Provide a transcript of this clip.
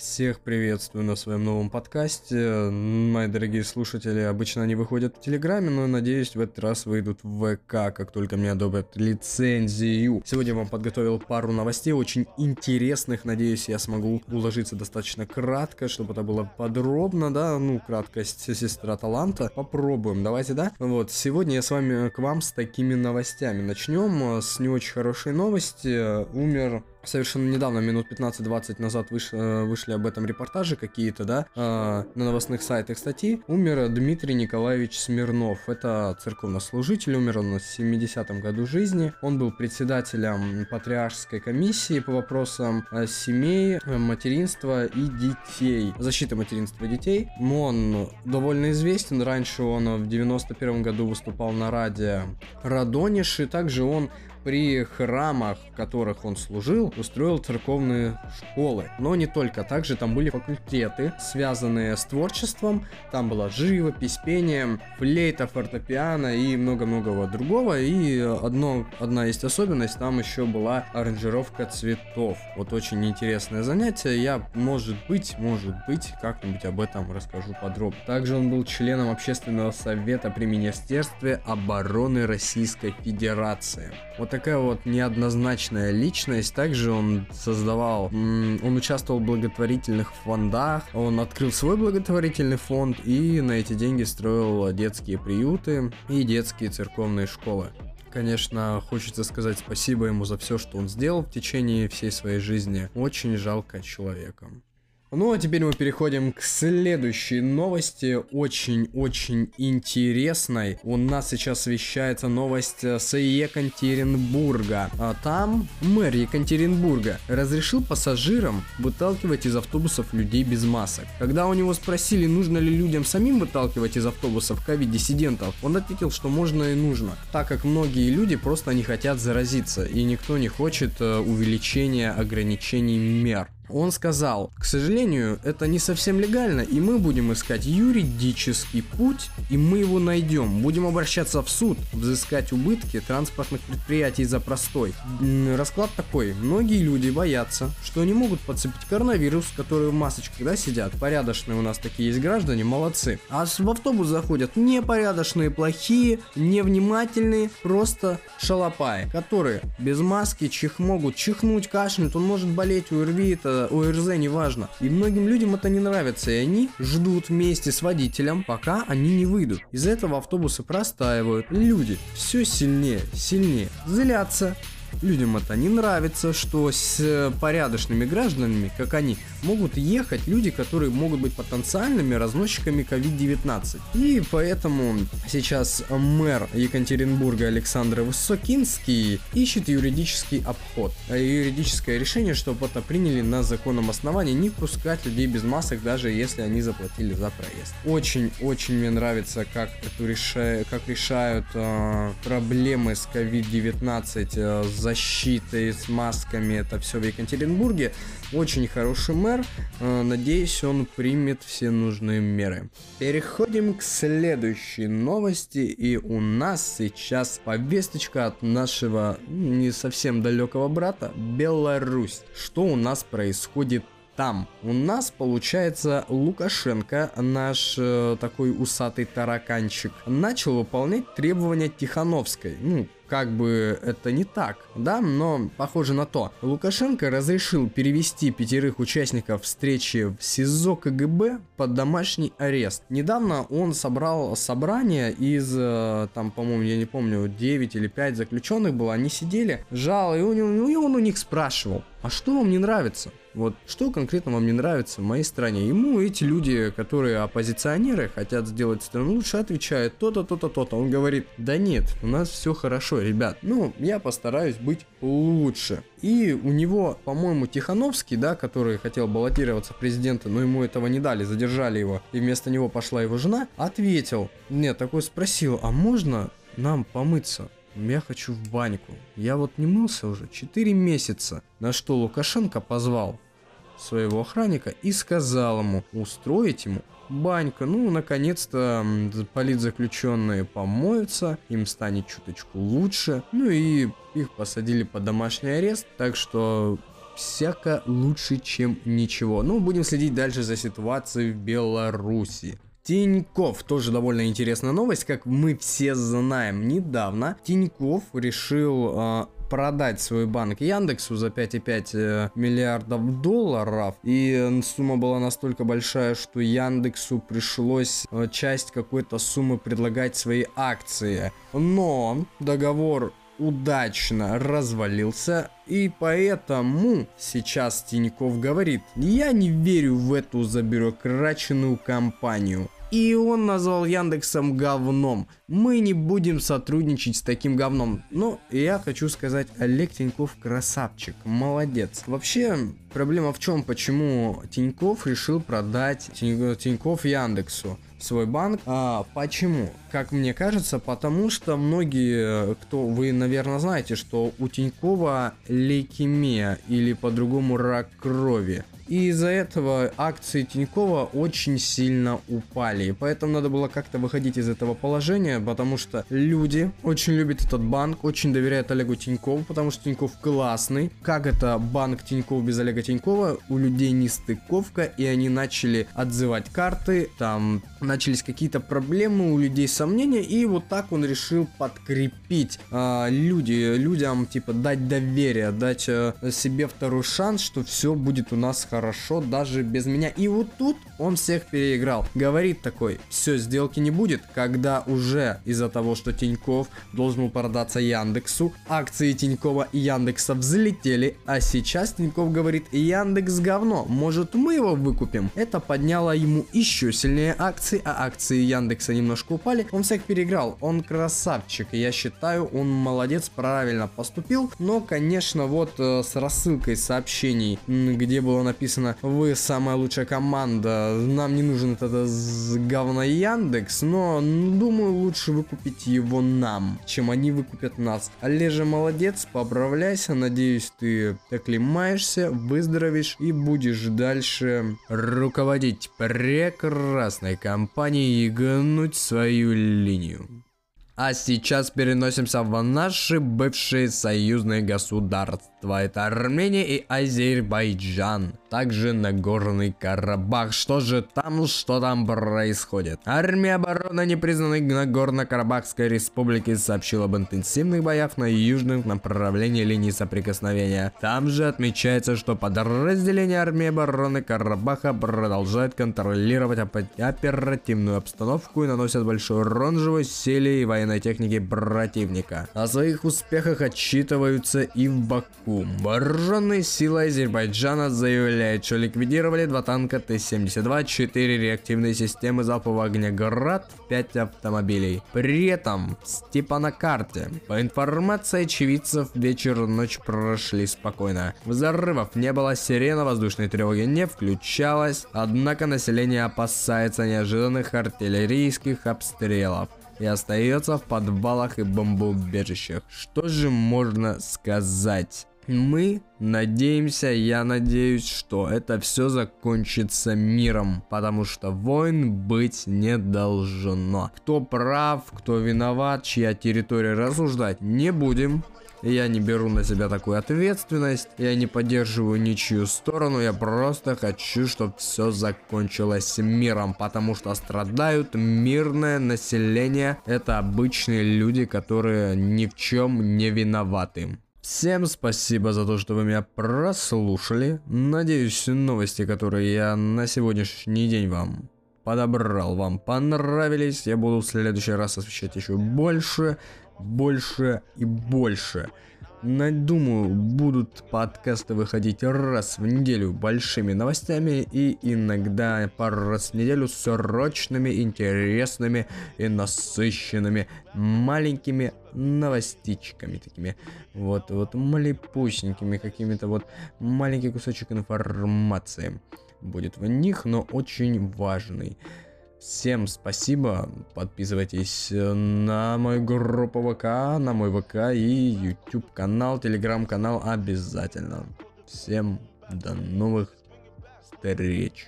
Всех приветствую на своем новом подкасте. Мои дорогие слушатели, обычно они выходят в Телеграме, но надеюсь, в этот раз выйдут в ВК, как только мне одобрят лицензию. Сегодня я вам подготовил пару новостей, очень интересных. Надеюсь, я смогу уложиться достаточно кратко, чтобы это было подробно, да, ну, краткость сестра таланта. Попробуем, давайте, да? Вот, сегодня я с вами к вам с такими новостями. Начнем с не очень хорошей новости. Умер совершенно недавно, минут 15-20 назад выш, э, вышли об этом репортажи какие-то, да, э, на новостных сайтах статьи, умер Дмитрий Николаевич Смирнов. Это церковнослужитель, умер он в 70-м году жизни. Он был председателем патриаршской комиссии по вопросам э, семей, материнства и детей, защиты материнства и детей. Он довольно известен, раньше он в 91 году выступал на радио Радониши, также он при храмах, в которых он служил, устроил церковные школы. Но не только, также там были факультеты, связанные с творчеством. Там была живопись, пение, флейта, фортепиано и много-много другого. И одно, одна есть особенность, там еще была аранжировка цветов. Вот очень интересное занятие. Я, может быть, может быть, как-нибудь об этом расскажу подробно. Также он был членом общественного совета при Министерстве обороны Российской Федерации. Вот такая вот неоднозначная личность. Также он создавал, он участвовал в благотворительных фондах, он открыл свой благотворительный фонд и на эти деньги строил детские приюты и детские церковные школы. Конечно, хочется сказать спасибо ему за все, что он сделал в течение всей своей жизни. Очень жалко человека. Ну а теперь мы переходим к следующей новости, очень-очень интересной. У нас сейчас вещается новость с Екатеринбурга. А там мэр Екатеринбурга разрешил пассажирам выталкивать из автобусов людей без масок. Когда у него спросили, нужно ли людям самим выталкивать из автобусов ковид-диссидентов, он ответил, что можно и нужно, так как многие люди просто не хотят заразиться, и никто не хочет э, увеличения ограничений мер. Он сказал, к сожалению, это не совсем легально, и мы будем искать юридический путь, и мы его найдем. Будем обращаться в суд, взыскать убытки транспортных предприятий за простой. Расклад такой. Многие люди боятся, что они могут подцепить коронавирус, который в масочках да, сидят. Порядочные у нас такие есть граждане, молодцы. А в автобус заходят непорядочные, плохие, невнимательные, просто шалопаи, которые без маски чих могут чихнуть, кашлянуть, он может болеть, УРВИ, это ОРЗ, неважно. И многим людям это не нравится, и они ждут вместе с водителем, пока они не выйдут. Из-за этого автобусы простаивают. Люди все сильнее, сильнее злятся, Людям это не нравится, что с э, порядочными гражданами, как они, могут ехать люди, которые могут быть потенциальными разносчиками COVID-19. И поэтому сейчас мэр Екатеринбурга Александр Высокинский ищет юридический обход. А юридическое решение, чтобы это приняли на законном основании, не пускать людей без масок, даже если они заплатили за проезд. Очень-очень мне нравится, как, эту реша... как решают э, проблемы с COVID-19 э, защитой, с масками, это все в Екатеринбурге. Очень хороший мэр, э, надеюсь, он примет все нужные меры. Переходим к следующей новости, и у нас сейчас повесточка от нашего не совсем далекого брата, Беларусь. Что у нас происходит там. У нас, получается, Лукашенко, наш э, такой усатый тараканчик, начал выполнять требования Тихановской. Ну, как бы это не так, да, но похоже на то. Лукашенко разрешил перевести пятерых участников встречи в СИЗО КГБ под домашний арест. Недавно он собрал собрание из, э, там, по-моему, я не помню, 9 или 5 заключенных было, они сидели, жал, и, него, и он у них спрашивал, а что вам не нравится? Вот что конкретно вам не нравится в моей стране? Ему эти люди, которые оппозиционеры, хотят сделать страну лучше, отвечают то-то, то-то, то-то. Он говорит, да нет, у нас все хорошо, ребят. Ну, я постараюсь быть лучше. И у него, по-моему, Тихановский, да, который хотел баллотироваться президента, но ему этого не дали, задержали его, и вместо него пошла его жена, ответил, нет, такой спросил, а можно нам помыться? Я хочу в баньку. Я вот не мылся уже 4 месяца. На что Лукашенко позвал своего охранника и сказал ему устроить ему банька. Ну, наконец-то политзаключенные помоются, им станет чуточку лучше. Ну и их посадили под домашний арест, так что всяко лучше, чем ничего. Ну, будем следить дальше за ситуацией в Беларуси. Тиньков, тоже довольно интересная новость, как мы все знаем, недавно Тиньков решил э, продать свой банк Яндексу за 5,5 э, миллиардов долларов. И сумма была настолько большая, что Яндексу пришлось э, часть какой-то суммы предлагать свои акции. Но договор удачно развалился, и поэтому сейчас Тиньков говорит, я не верю в эту забюрокраченную компанию. И он назвал Яндексом говном. Мы не будем сотрудничать с таким говном. Но я хочу сказать, Олег Тиньков красавчик, молодец. Вообще, проблема в чем, почему Тиньков решил продать Тиньков Яндексу свой банк. А почему? Как мне кажется, потому что многие, кто вы, наверное, знаете, что у Тинькова лейкемия или по-другому рак крови. И из-за этого акции Тинькова очень сильно упали. И поэтому надо было как-то выходить из этого положения, потому что люди очень любят этот банк, очень доверяют Олегу Тинькову, потому что Тиньков классный. Как это банк Тиньков без Олега Тинькова? У людей не стыковка, и они начали отзывать карты, там начались какие-то проблемы, у людей сомнения, и вот так он решил подкрепить э, люди, людям, типа, дать доверие, дать э, себе второй шанс, что все будет у нас хорошо хорошо даже без меня. И вот тут он всех переиграл. Говорит такой, все, сделки не будет, когда уже из-за того, что Тиньков должен был продаться Яндексу, акции Тинькова и Яндекса взлетели, а сейчас Тиньков говорит, Яндекс говно, может мы его выкупим? Это подняло ему еще сильнее акции, а акции Яндекса немножко упали. Он всех переиграл, он красавчик, я считаю, он молодец, правильно поступил, но, конечно, вот э, с рассылкой сообщений, где было написано написано «Вы самая лучшая команда, нам не нужен этот говно Яндекс, но думаю лучше выкупить его нам, чем они выкупят нас». Олежа молодец, поправляйся, надеюсь ты оклемаешься, выздоровеешь и будешь дальше руководить прекрасной компанией и гнуть свою линию. А сейчас переносимся в наши бывшие союзные государства. Это Армения и Азербайджан также Нагорный Карабах. Что же там, что там происходит? Армия обороны непризнанной Нагорно-Карабахской республики сообщила об интенсивных боях на южном направлении линии соприкосновения. Там же отмечается, что подразделения армии обороны Карабаха продолжают контролировать оперативную обстановку и наносят большой урон живой силе и военной технике противника. О своих успехах отчитываются и в Баку. Вооруженные силы Азербайджана заявляет, что ликвидировали два танка Т-72, 4 реактивные системы залпового огня «Град», 5 автомобилей. При этом на карте. По информации очевидцев, вечер и ночь прошли спокойно. Взрывов не было, сирена воздушной тревоги не включалась, однако население опасается неожиданных артиллерийских обстрелов и остается в подвалах и бомбоубежищах. Что же можно сказать? Мы надеемся, я надеюсь, что это все закончится миром, потому что войн быть не должно. Кто прав, кто виноват, чья территория рассуждать не будем. Я не беру на себя такую ответственность, я не поддерживаю ничью сторону, я просто хочу, чтобы все закончилось миром, потому что страдают мирное население, это обычные люди, которые ни в чем не виноваты. Всем спасибо за то, что вы меня прослушали. Надеюсь, новости, которые я на сегодняшний день вам подобрал, вам понравились. Я буду в следующий раз освещать еще больше, больше и больше. Думаю, будут подкасты выходить раз в неделю большими новостями и иногда пару раз в неделю срочными, интересными и насыщенными маленькими новостичками такими. Вот, вот малепусенькими какими-то вот маленький кусочек информации будет в них, но очень важный. Всем спасибо, подписывайтесь э, на мою группу ВК, на мой ВК и YouTube канал, Телеграм канал обязательно. Всем до новых встреч.